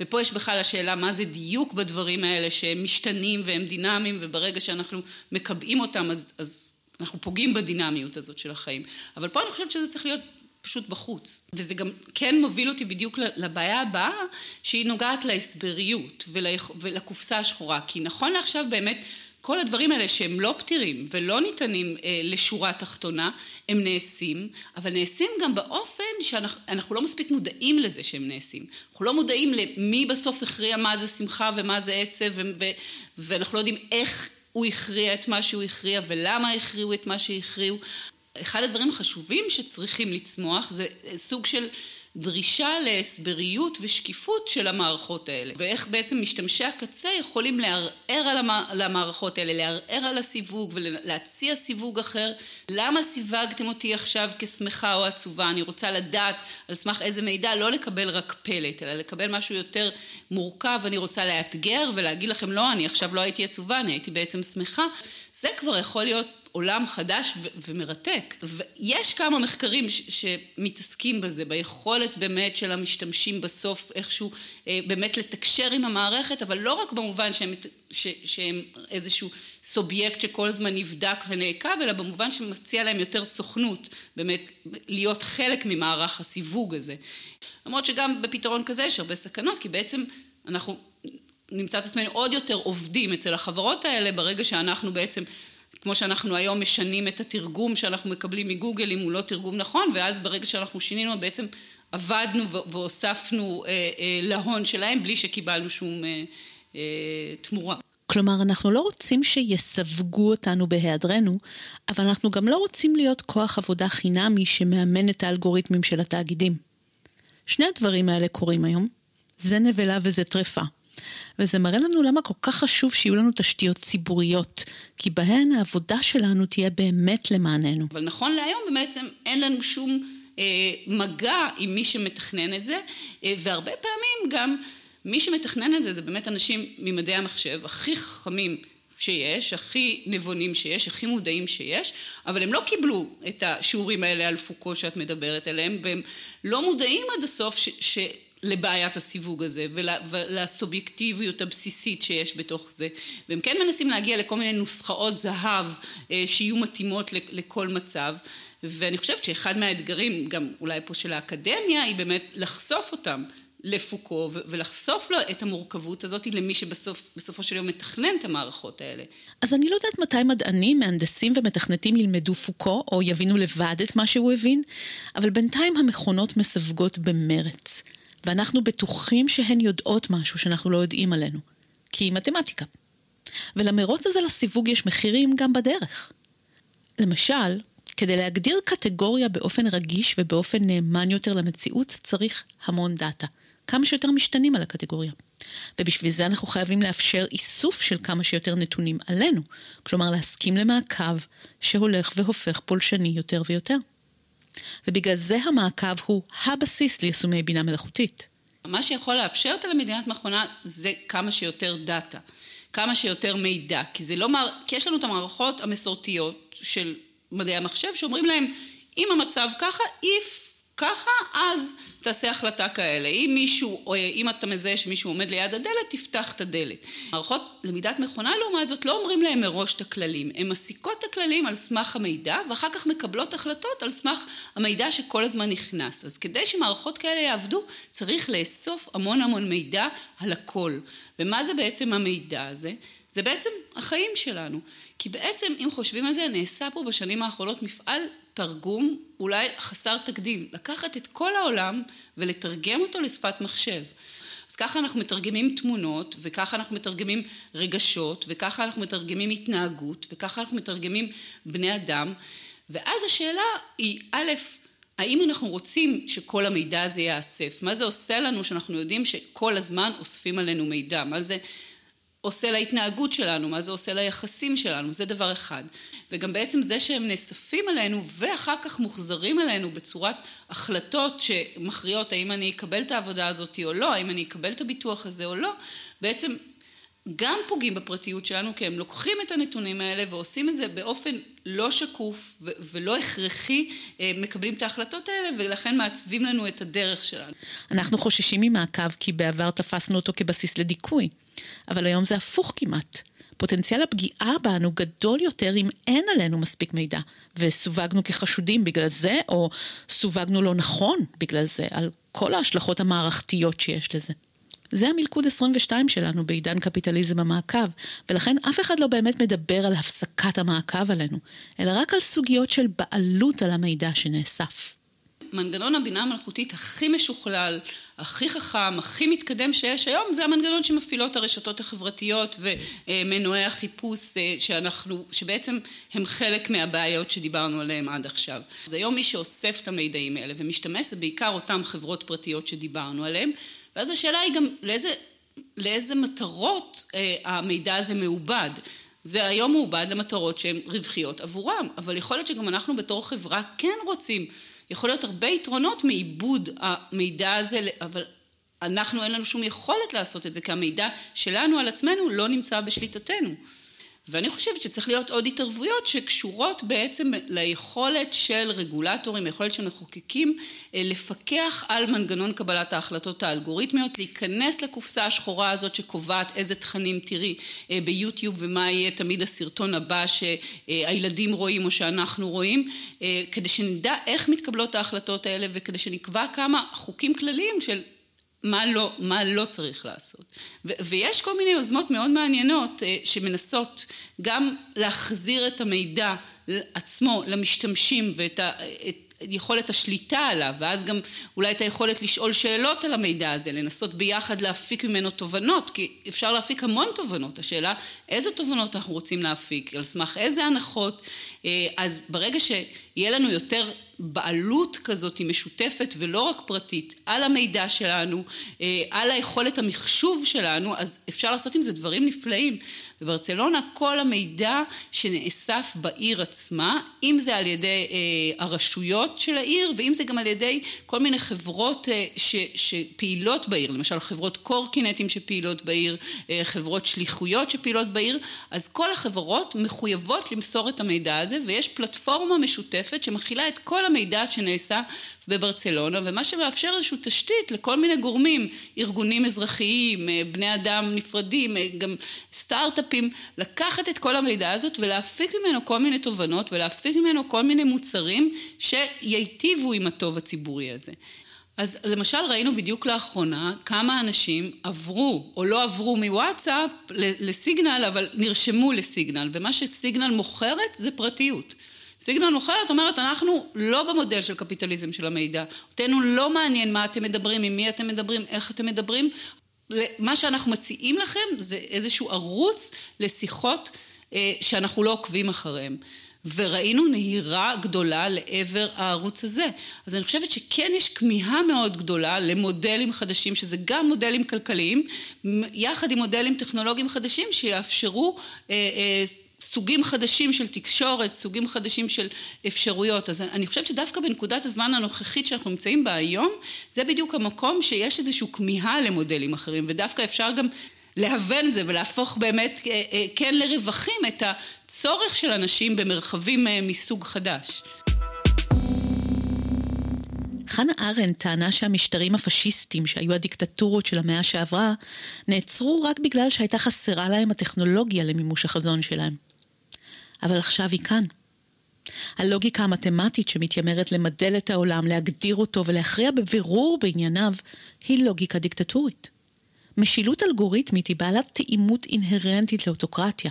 ופה יש בכלל השאלה מה זה דיוק בדברים האלה שהם משתנים והם דינמיים, וברגע שאנחנו מקבעים אותם אז, אז אנחנו פוגעים בדינמיות הזאת של החיים. אבל פה אני חושבת שזה צריך להיות פשוט בחוץ. וזה גם כן מוביל אותי בדיוק לבעיה הבאה, שהיא נוגעת להסבריות ולקופסה השחורה. כי נכון לעכשיו באמת, כל הדברים האלה שהם לא פתירים ולא ניתנים אה, לשורה תחתונה, הם נעשים, אבל נעשים גם באופן שאנחנו לא מספיק מודעים לזה שהם נעשים. אנחנו לא מודעים למי בסוף הכריע מה זה שמחה ומה זה עצב, ואנחנו לא יודעים איך הוא הכריע את מה שהוא הכריע ולמה הכריעו את מה שהכריעו. אחד הדברים החשובים שצריכים לצמוח זה סוג של דרישה להסבריות ושקיפות של המערכות האלה ואיך בעצם משתמשי הקצה יכולים לערער על המערכות האלה, לערער על הסיווג ולהציע סיווג אחר. למה סיווגתם אותי עכשיו כשמחה או עצובה? אני רוצה לדעת על סמך איזה מידע, לא לקבל רק פלט, אלא לקבל משהו יותר מורכב, אני רוצה לאתגר ולהגיד לכם לא, אני עכשיו לא הייתי עצובה, אני הייתי בעצם שמחה. זה כבר יכול להיות עולם חדש ו- ומרתק. ויש כמה מחקרים ש- שמתעסקים בזה, ביכולת באמת של המשתמשים בסוף איכשהו אה, באמת לתקשר עם המערכת, אבל לא רק במובן שהם, ש- שהם איזשהו סובייקט שכל הזמן נבדק ונעקב, אלא במובן שמציע להם יותר סוכנות, באמת להיות חלק ממערך הסיווג הזה. למרות שגם בפתרון כזה יש הרבה סכנות, כי בעצם אנחנו נמצא את עצמנו עוד יותר עובדים אצל החברות האלה ברגע שאנחנו בעצם כמו שאנחנו היום משנים את התרגום שאנחנו מקבלים מגוגל אם הוא לא תרגום נכון ואז ברגע שאנחנו שינינו בעצם עבדנו והוספנו אה, אה, להון שלהם בלי שקיבלנו שום אה, תמורה. כלומר, אנחנו לא רוצים שיסווגו אותנו בהיעדרנו, אבל אנחנו גם לא רוצים להיות כוח עבודה חינמי שמאמן את האלגוריתמים של התאגידים. שני הדברים האלה קורים היום. זה נבלה וזה טרפה. וזה מראה לנו למה כל כך חשוב שיהיו לנו תשתיות ציבוריות, כי בהן העבודה שלנו תהיה באמת למעננו. אבל נכון להיום בעצם אין לנו שום אה, מגע עם מי שמתכנן את זה, אה, והרבה פעמים גם מי שמתכנן את זה זה באמת אנשים ממדעי המחשב הכי חכמים שיש, הכי נבונים שיש, הכי מודעים שיש, אבל הם לא קיבלו את השיעורים האלה על פוקו שאת מדברת עליהם, והם לא מודעים עד הסוף ש, לבעיית הסיווג הזה ולסובייקטיביות הבסיסית שיש בתוך זה והם כן מנסים להגיע לכל מיני נוסחאות זהב אה, שיהיו מתאימות לכל מצב ואני חושבת שאחד מהאתגרים גם אולי פה של האקדמיה היא באמת לחשוף אותם לפוקו ולחשוף לו את המורכבות הזאת למי שבסופו של יום מתכנן את המערכות האלה. אז אני לא יודעת מתי מדענים, מהנדסים ומתכנתים ילמדו פוקו או יבינו לבד את מה שהוא הבין, אבל בינתיים המכונות מסווגות במרץ. ואנחנו בטוחים שהן יודעות משהו שאנחנו לא יודעים עלינו, כי היא מתמטיקה. ולמרוץ הזה לסיווג יש מחירים גם בדרך. למשל, כדי להגדיר קטגוריה באופן רגיש ובאופן נאמן יותר למציאות, צריך המון דאטה. כמה שיותר משתנים על הקטגוריה. ובשביל זה אנחנו חייבים לאפשר איסוף של כמה שיותר נתונים עלינו. כלומר, להסכים למעקב שהולך והופך פולשני יותר ויותר. ובגלל זה המעקב הוא הבסיס ליישומי בינה מלאכותית. מה שיכול לאפשר את הלמידת מכונה זה כמה שיותר דאטה, כמה שיותר מידע, כי זה לא, מר... כי יש לנו את המערכות המסורתיות של מדעי המחשב שאומרים להם אם המצב ככה, if ככה, אז תעשה החלטה כאלה. אם מישהו, אם אתה מזהה שמישהו עומד ליד הדלת, תפתח את הדלת. מערכות למידת מכונה לעומת זאת לא אומרים להם מראש את הכללים. הן מסיקות את הכללים על סמך המידע, ואחר כך מקבלות החלטות על סמך המידע שכל הזמן נכנס. אז כדי שמערכות כאלה יעבדו, צריך לאסוף המון המון מידע על הכל. ומה זה בעצם המידע הזה? זה בעצם החיים שלנו. כי בעצם, אם חושבים על זה, נעשה פה בשנים האחרונות מפעל תרגום אולי חסר תקדים. לקחת את כל העולם ולתרגם אותו לשפת מחשב. אז ככה אנחנו מתרגמים תמונות, וככה אנחנו מתרגמים רגשות, וככה אנחנו מתרגמים התנהגות, וככה אנחנו מתרגמים בני אדם. ואז השאלה היא, א', האם אנחנו רוצים שכל המידע הזה ייאסף? מה זה עושה לנו שאנחנו יודעים שכל הזמן אוספים עלינו מידע? מה זה עושה להתנהגות שלנו, מה זה עושה ליחסים שלנו, זה דבר אחד. וגם בעצם זה שהם נאספים עלינו ואחר כך מוחזרים אלינו בצורת החלטות שמכריעות האם אני אקבל את העבודה הזאת או לא, האם אני אקבל את הביטוח הזה או לא, בעצם גם פוגעים בפרטיות שלנו כי הם לוקחים את הנתונים האלה ועושים את זה באופן לא שקוף ולא הכרחי, אה, מקבלים את ההחלטות האלה ולכן מעצבים לנו את הדרך שלנו. אנחנו חוששים ממעקב כי בעבר תפסנו אותו כבסיס לדיכוי. אבל היום זה הפוך כמעט. פוטנציאל הפגיעה בנו גדול יותר אם אין עלינו מספיק מידע, וסווגנו כחשודים בגלל זה, או סווגנו לא נכון בגלל זה, על כל ההשלכות המערכתיות שיש לזה. זה המלכוד 22 שלנו בעידן קפיטליזם המעקב, ולכן אף אחד לא באמת מדבר על הפסקת המעקב עלינו, אלא רק על סוגיות של בעלות על המידע שנאסף. מנגנון הבינה המלאכותית הכי משוכלל, הכי חכם, הכי מתקדם שיש היום, זה המנגנון שמפעילות הרשתות החברתיות ומנועי החיפוש אה, שאנחנו, שבעצם הם חלק מהבעיות שדיברנו עליהן עד עכשיו. אז היום מי שאוסף את המידעים האלה ומשתמש זה בעיקר אותן חברות פרטיות שדיברנו עליהן, ואז השאלה היא גם לאיזה, לאיזה מטרות אה, המידע הזה מעובד. זה היום מעובד למטרות שהן רווחיות עבורם, אבל יכול להיות שגם אנחנו בתור חברה כן רוצים יכול להיות הרבה יתרונות מעיבוד המידע הזה, אבל אנחנו אין לנו שום יכולת לעשות את זה, כי המידע שלנו על עצמנו לא נמצא בשליטתנו. ואני חושבת שצריך להיות עוד התערבויות שקשורות בעצם ליכולת של רגולטורים, ליכולת של מחוקקים אה, לפקח על מנגנון קבלת ההחלטות האלגוריתמיות, להיכנס לקופסה השחורה הזאת שקובעת איזה תכנים תראי אה, ביוטיוב ומה יהיה תמיד הסרטון הבא שהילדים רואים או שאנחנו רואים, אה, כדי שנדע איך מתקבלות ההחלטות האלה וכדי שנקבע כמה חוקים כלליים של מה לא, מה לא צריך לעשות. ו- ויש כל מיני יוזמות מאוד מעניינות אה, שמנסות גם להחזיר את המידע עצמו למשתמשים ואת ה- את יכולת השליטה עליו, ואז גם אולי את היכולת לשאול שאלות על המידע הזה, לנסות ביחד להפיק ממנו תובנות, כי אפשר להפיק המון תובנות, השאלה איזה תובנות אנחנו רוצים להפיק, על סמך איזה הנחות, אה, אז ברגע שיהיה לנו יותר בעלות כזאת משותפת ולא רק פרטית על המידע שלנו, אה, על היכולת המחשוב שלנו, אז אפשר לעשות עם זה דברים נפלאים. בברצלונה כל המידע שנאסף בעיר עצמה, אם זה על ידי אה, הרשויות של העיר ואם זה גם על ידי כל מיני חברות אה, שפעילות בעיר, למשל חברות קורקינטים שפעילות בעיר, חברות שליחויות שפעילות בעיר, אז כל החברות מחויבות למסור את המידע הזה ויש פלטפורמה משותפת שמכילה את כל המידע שנעשה בברצלונה ומה שמאפשר איזושהי תשתית לכל מיני גורמים, ארגונים אזרחיים, אה, בני אדם נפרדים, אה, גם סטארט-אפים, לקחת את כל המידע הזאת ולהפיק ממנו כל מיני תובנות ולהפיק ממנו כל מיני מוצרים שייטיבו עם הטוב הציבורי הזה. אז למשל ראינו בדיוק לאחרונה כמה אנשים עברו או לא עברו מוואטסאפ לסיגנל אבל נרשמו לסיגנל ומה שסיגנל מוכרת זה פרטיות סיגנל מוכרת אומרת אנחנו לא במודל של קפיטליזם של המידע. אותנו לא מעניין מה אתם מדברים עם מי אתם מדברים איך אתם מדברים. מה שאנחנו מציעים לכם זה איזשהו ערוץ לשיחות אה, שאנחנו לא עוקבים אחריהם. וראינו נהירה גדולה לעבר הערוץ הזה. אז אני חושבת שכן יש כמיהה מאוד גדולה למודלים חדשים, שזה גם מודלים כלכליים, יחד עם מודלים טכנולוגיים חדשים שיאפשרו אה, אה, סוגים חדשים של תקשורת, סוגים חדשים של אפשרויות. אז אני חושבת שדווקא בנקודת הזמן הנוכחית שאנחנו נמצאים בה היום, זה בדיוק המקום שיש איזושהי כמיהה למודלים אחרים, ודווקא אפשר גם להוון את זה ולהפוך באמת אה, אה, כן לרווחים את הצורך של אנשים במרחבים אה, מסוג חדש. חנה ארנדט טענה שהמשטרים הפשיסטיים שהיו הדיקטטורות של המאה שעברה נעצרו רק בגלל שהייתה חסרה להם הטכנולוגיה למימוש החזון שלהם. אבל עכשיו היא כאן. הלוגיקה המתמטית שמתיימרת למדל את העולם, להגדיר אותו ולהכריע בבירור בענייניו, היא לוגיקה דיקטטורית. משילות אלגוריתמית היא בעלת תאימות אינהרנטית לאוטוקרטיה,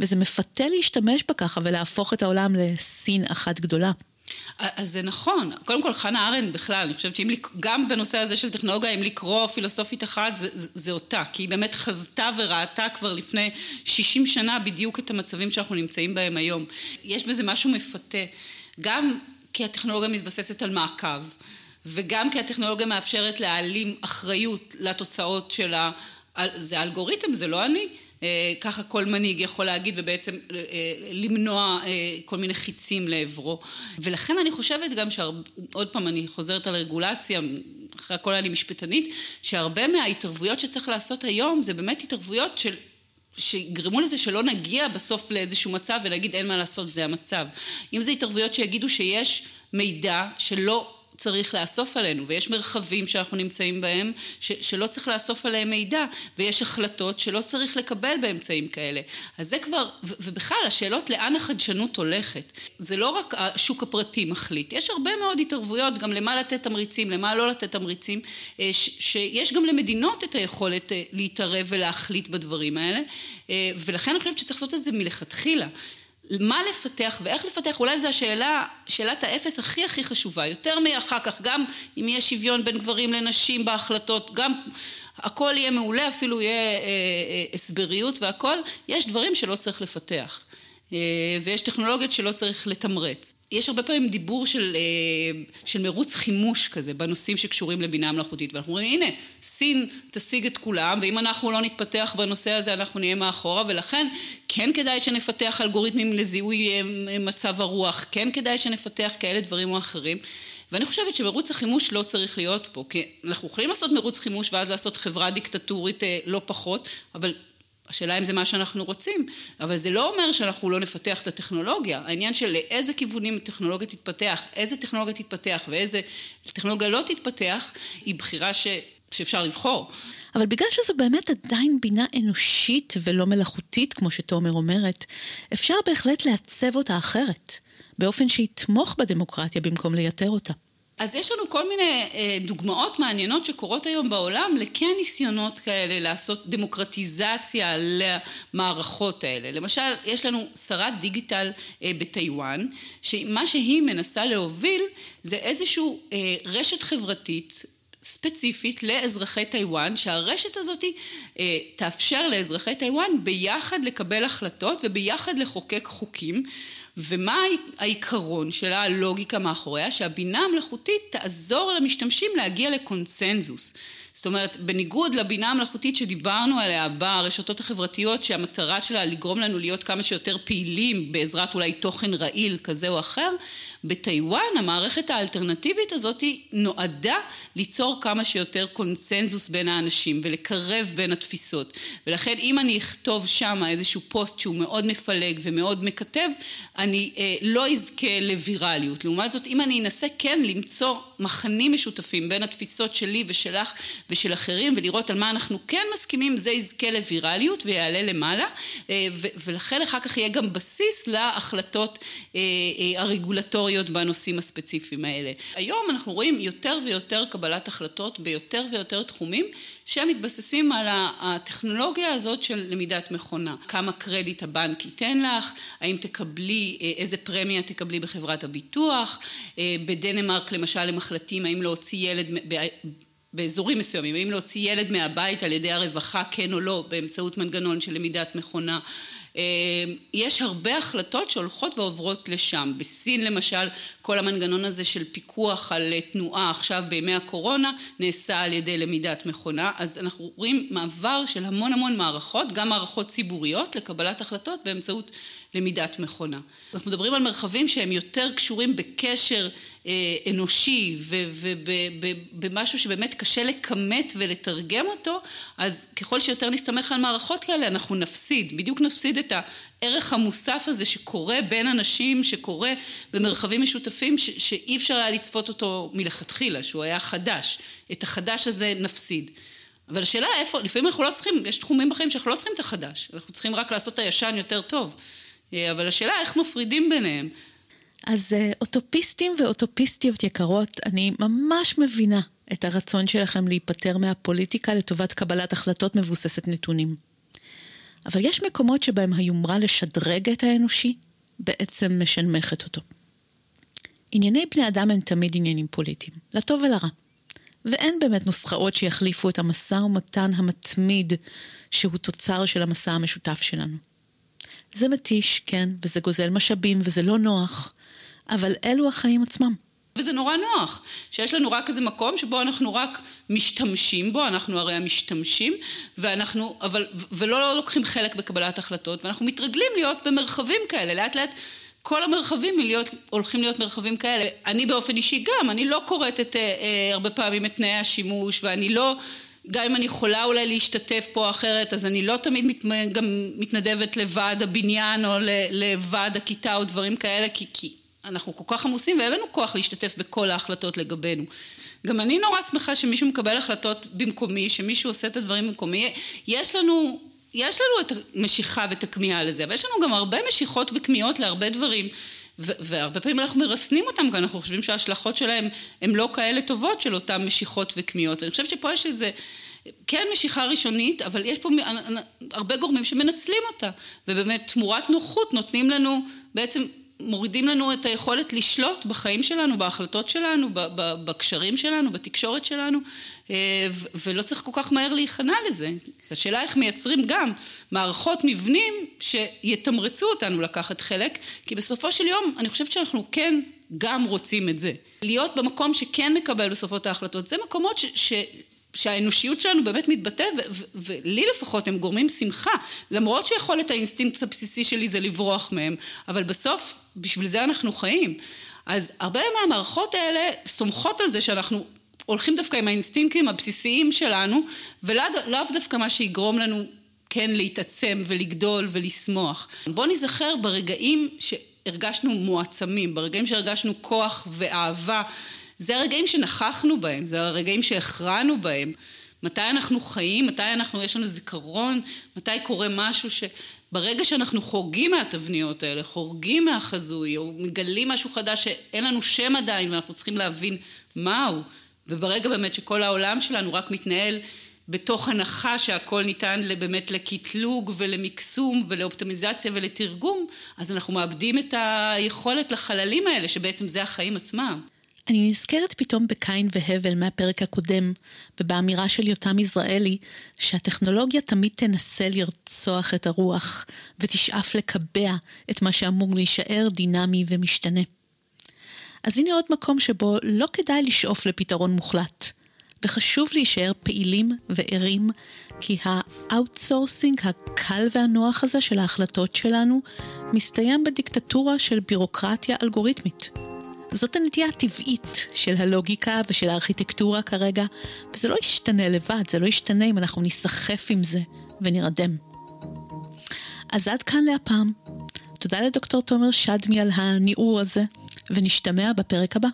וזה מפתה להשתמש בה ככה ולהפוך את העולם לסין אחת גדולה. אז זה נכון, קודם כל חנה ארנד בכלל, אני חושבת שאם גם בנושא הזה של טכנולוגיה, אם לקרוא פילוסופית אחת זה, זה, זה אותה, כי היא באמת חזתה וראתה כבר לפני 60 שנה בדיוק את המצבים שאנחנו נמצאים בהם היום. יש בזה משהו מפתה, גם כי הטכנולוגיה מתבססת על מעקב, וגם כי הטכנולוגיה מאפשרת להעלים אחריות לתוצאות של ה... זה אלגוריתם, זה לא אני. אה, ככה כל מנהיג יכול להגיד ובעצם אה, למנוע אה, כל מיני חיצים לעברו. ולכן אני חושבת גם שעוד פעם אני חוזרת על רגולציה, אחרי הכל אני משפטנית, שהרבה מההתערבויות שצריך לעשות היום זה באמת התערבויות של שיגרמו לזה שלא נגיע בסוף לאיזשהו מצב ונגיד אין מה לעשות זה המצב. אם זה התערבויות שיגידו שיש מידע שלא צריך לאסוף עלינו, ויש מרחבים שאנחנו נמצאים בהם ש, שלא צריך לאסוף עליהם מידע, ויש החלטות שלא צריך לקבל באמצעים כאלה. אז זה כבר, ו, ובכלל השאלות לאן החדשנות הולכת, זה לא רק השוק הפרטי מחליט, יש הרבה מאוד התערבויות גם למה לתת תמריצים, למה לא לתת תמריצים, אה, ש, שיש גם למדינות את היכולת אה, להתערב ולהחליט בדברים האלה, אה, ולכן אני חושבת שצריך לעשות את זה מלכתחילה. מה לפתח ואיך לפתח, אולי זו השאלה, שאלת האפס הכי הכי חשובה, יותר מאחר כך, גם אם יהיה שוויון בין גברים לנשים בהחלטות, גם הכל יהיה מעולה, אפילו יהיה אה, אה, הסבריות והכל, יש דברים שלא צריך לפתח. אה, ויש טכנולוגיות שלא צריך לתמרץ. יש הרבה פעמים דיבור של, אה, של מרוץ חימוש כזה בנושאים שקשורים לבינה מלאכותית ואנחנו אומרים הנה סין תשיג את כולם ואם אנחנו לא נתפתח בנושא הזה אנחנו נהיה מאחורה ולכן כן כדאי שנפתח אלגוריתמים לזיהוי אה, מצב הרוח, כן כדאי שנפתח כאלה דברים או אחרים ואני חושבת שמרוץ החימוש לא צריך להיות פה כי אנחנו יכולים לעשות מרוץ חימוש ואז לעשות חברה דיקטטורית לא פחות אבל השאלה אם זה מה שאנחנו רוצים, אבל זה לא אומר שאנחנו לא נפתח את הטכנולוגיה. העניין של לאיזה כיוונים הטכנולוגיה תתפתח, איזה טכנולוגיה תתפתח ואיזה טכנולוגיה לא תתפתח, היא בחירה ש... שאפשר לבחור. אבל בגלל שזו באמת עדיין בינה אנושית ולא מלאכותית, כמו שתומר אומרת, אפשר בהחלט לעצב אותה אחרת, באופן שיתמוך בדמוקרטיה במקום לייתר אותה. אז יש לנו כל מיני אה, דוגמאות מעניינות שקורות היום בעולם לכן ניסיונות כאלה לעשות דמוקרטיזציה למערכות האלה. למשל, יש לנו שרת דיגיטל אה, בטיוואן, שמה שהיא מנסה להוביל זה איזושהי אה, רשת חברתית ספציפית לאזרחי טיוואן, שהרשת הזאת אה, תאפשר לאזרחי טיוואן ביחד לקבל החלטות וביחד לחוקק חוקים. ומה העיקרון שלה, הלוגיקה מאחוריה? שהבינה המלאכותית תעזור למשתמשים להגיע לקונסנזוס. זאת אומרת, בניגוד לבינה המלאכותית שדיברנו עליה ברשתות החברתיות, שהמטרה שלה לגרום לנו להיות כמה שיותר פעילים בעזרת אולי תוכן רעיל כזה או אחר, בטיוואן המערכת האלטרנטיבית הזאת נועדה ליצור כמה שיותר קונסנזוס בין האנשים ולקרב בין התפיסות. ולכן אם אני אכתוב שם איזשהו פוסט שהוא מאוד מפלג ומאוד מקטב, אני אה, לא אזכה לווירליות. לעומת זאת, אם אני אנסה כן למצוא מחנים משותפים בין התפיסות שלי ושלך ושל אחרים ולראות על מה אנחנו כן מסכימים, זה יזכה לווירליות ויעלה למעלה אה, ולכן אחר כך יהיה גם בסיס להחלטות אה, אה, הרגולטוריות בנושאים הספציפיים האלה. היום אנחנו רואים יותר ויותר קבלת החלטות ביותר ויותר תחומים שמתבססים על הטכנולוגיה הזאת של למידת מכונה. כמה קרדיט הבנק ייתן לך, האם תקבלי, איזה פרמיה תקבלי בחברת הביטוח, בדנמרק למשל הם מחלטים האם להוציא ילד באזורים מסוימים, האם להוציא ילד מהבית על ידי הרווחה כן או לא באמצעות מנגנון של למידת מכונה אה, יש הרבה החלטות שהולכות ועוברות לשם. בסין למשל, כל המנגנון הזה של פיקוח על תנועה עכשיו בימי הקורונה נעשה על ידי למידת מכונה, אז אנחנו רואים מעבר של המון המון מערכות, גם מערכות ציבוריות לקבלת החלטות באמצעות למידת מכונה. אנחנו מדברים על מרחבים שהם יותר קשורים בקשר אה, אנושי ובמשהו שבאמת קשה לכמת ולתרגם אותו, אז ככל שיותר נסתמך על מערכות כאלה אנחנו נפסיד, בדיוק נפסיד את הערך המוסף הזה שקורה בין אנשים, שקורה במרחבים משותפים שאי אפשר היה לצפות אותו מלכתחילה, שהוא היה חדש. את החדש הזה נפסיד. אבל השאלה איפה, לפעמים אנחנו לא צריכים, יש תחומים בחיים שאנחנו לא צריכים את החדש, אנחנו צריכים רק לעשות את הישן יותר טוב. אה, אבל השאלה איך מפרידים ביניהם. אז אה, אוטופיסטים ואוטופיסטיות יקרות, אני ממש מבינה את הרצון שלכם להיפטר מהפוליטיקה לטובת קבלת החלטות מבוססת נתונים. אבל יש מקומות שבהם היומרה לשדרג את האנושי בעצם משנמכת אותו. ענייני בני אדם הם תמיד עניינים פוליטיים, לטוב ולרע. ואין באמת נוסחאות שיחליפו את המשא ומתן המתמיד שהוא תוצר של המסע המשותף שלנו. זה מתיש, כן, וזה גוזל משאבים, וזה לא נוח, אבל אלו החיים עצמם. וזה נורא נוח, שיש לנו רק איזה מקום שבו אנחנו רק משתמשים בו, אנחנו הרי המשתמשים, ואנחנו, אבל, ולא לוקחים חלק בקבלת החלטות, ואנחנו מתרגלים להיות במרחבים כאלה, לאט לאט כל המרחבים להיות, הולכים להיות מרחבים כאלה. אני באופן אישי גם, אני לא קוראת את, אה, אה, הרבה פעמים את תנאי השימוש, ואני לא... גם אם אני יכולה אולי להשתתף פה אחרת, אז אני לא תמיד מת, גם מתנדבת לוועד הבניין או לוועד הכיתה או דברים כאלה, כי, כי אנחנו כל כך עמוסים ואין לנו כוח להשתתף בכל ההחלטות לגבינו. גם אני נורא שמחה שמישהו מקבל החלטות במקומי, שמישהו עושה את הדברים במקומי. יש לנו, יש לנו את המשיכה ואת הכמיהה לזה, אבל יש לנו גם הרבה משיכות וכמיהות להרבה דברים. והרבה פעמים אנחנו מרסנים אותם, כי אנחנו חושבים שההשלכות שלהם הן לא כאלה טובות של אותן משיכות וכמיהות. אני חושבת שפה יש איזה, כן משיכה ראשונית, אבל יש פה הרבה גורמים שמנצלים אותה, ובאמת תמורת נוחות נותנים לנו בעצם מורידים לנו את היכולת לשלוט בחיים שלנו, בהחלטות שלנו, בקשרים שלנו, בתקשורת שלנו, אה, ולא צריך כל כך מהר להיכנע לזה. השאלה איך מייצרים גם מערכות מבנים שיתמרצו אותנו לקחת חלק, כי בסופו של יום אני חושבת שאנחנו כן גם רוצים את זה. להיות במקום שכן מקבל בסופו את ההחלטות, זה מקומות ש... ש שהאנושיות שלנו באמת מתבטא, ולי לפחות הם גורמים שמחה, למרות שיכולת האינסטינקט הבסיסי שלי זה לברוח מהם, אבל בסוף בשביל זה אנחנו חיים. אז הרבה מהמערכות האלה סומכות על זה שאנחנו הולכים דווקא עם האינסטינקטים הבסיסיים שלנו, ולאו דווקא מה שיגרום לנו כן להתעצם ולגדול ולשמוח. בואו נזכר ברגעים שהרגשנו מועצמים, ברגעים שהרגשנו כוח ואהבה, זה הרגעים שנכחנו בהם, זה הרגעים שהכרענו בהם. מתי אנחנו חיים, מתי אנחנו, יש לנו זיכרון, מתי קורה משהו ש... ברגע שאנחנו חורגים מהתבניות האלה, חורגים מהחזוי, או מגלים משהו חדש שאין לנו שם עדיין ואנחנו צריכים להבין מהו, וברגע באמת שכל העולם שלנו רק מתנהל בתוך הנחה שהכל ניתן באמת לקטלוג ולמקסום ולאופטימיזציה ולתרגום, אז אנחנו מאבדים את היכולת לחללים האלה, שבעצם זה החיים עצמם. אני נזכרת פתאום בקין והבל מהפרק הקודם, ובאמירה של יותם יזרעאלי, שהטכנולוגיה תמיד תנסה לרצוח את הרוח, ותשאף לקבע את מה שאמור להישאר דינמי ומשתנה. אז הנה עוד מקום שבו לא כדאי לשאוף לפתרון מוחלט, וחשוב להישאר פעילים וערים, כי ה outsourcing הקל והנוח הזה של ההחלטות שלנו, מסתיים בדיקטטורה של בירוקרטיה אלגוריתמית. זאת הנטייה הטבעית של הלוגיקה ושל הארכיטקטורה כרגע, וזה לא ישתנה לבד, זה לא ישתנה אם אנחנו ניסחף עם זה ונרדם. אז עד כאן להפעם. תודה לדוקטור תומר שדמי על הניעור הזה, ונשתמע בפרק הבא.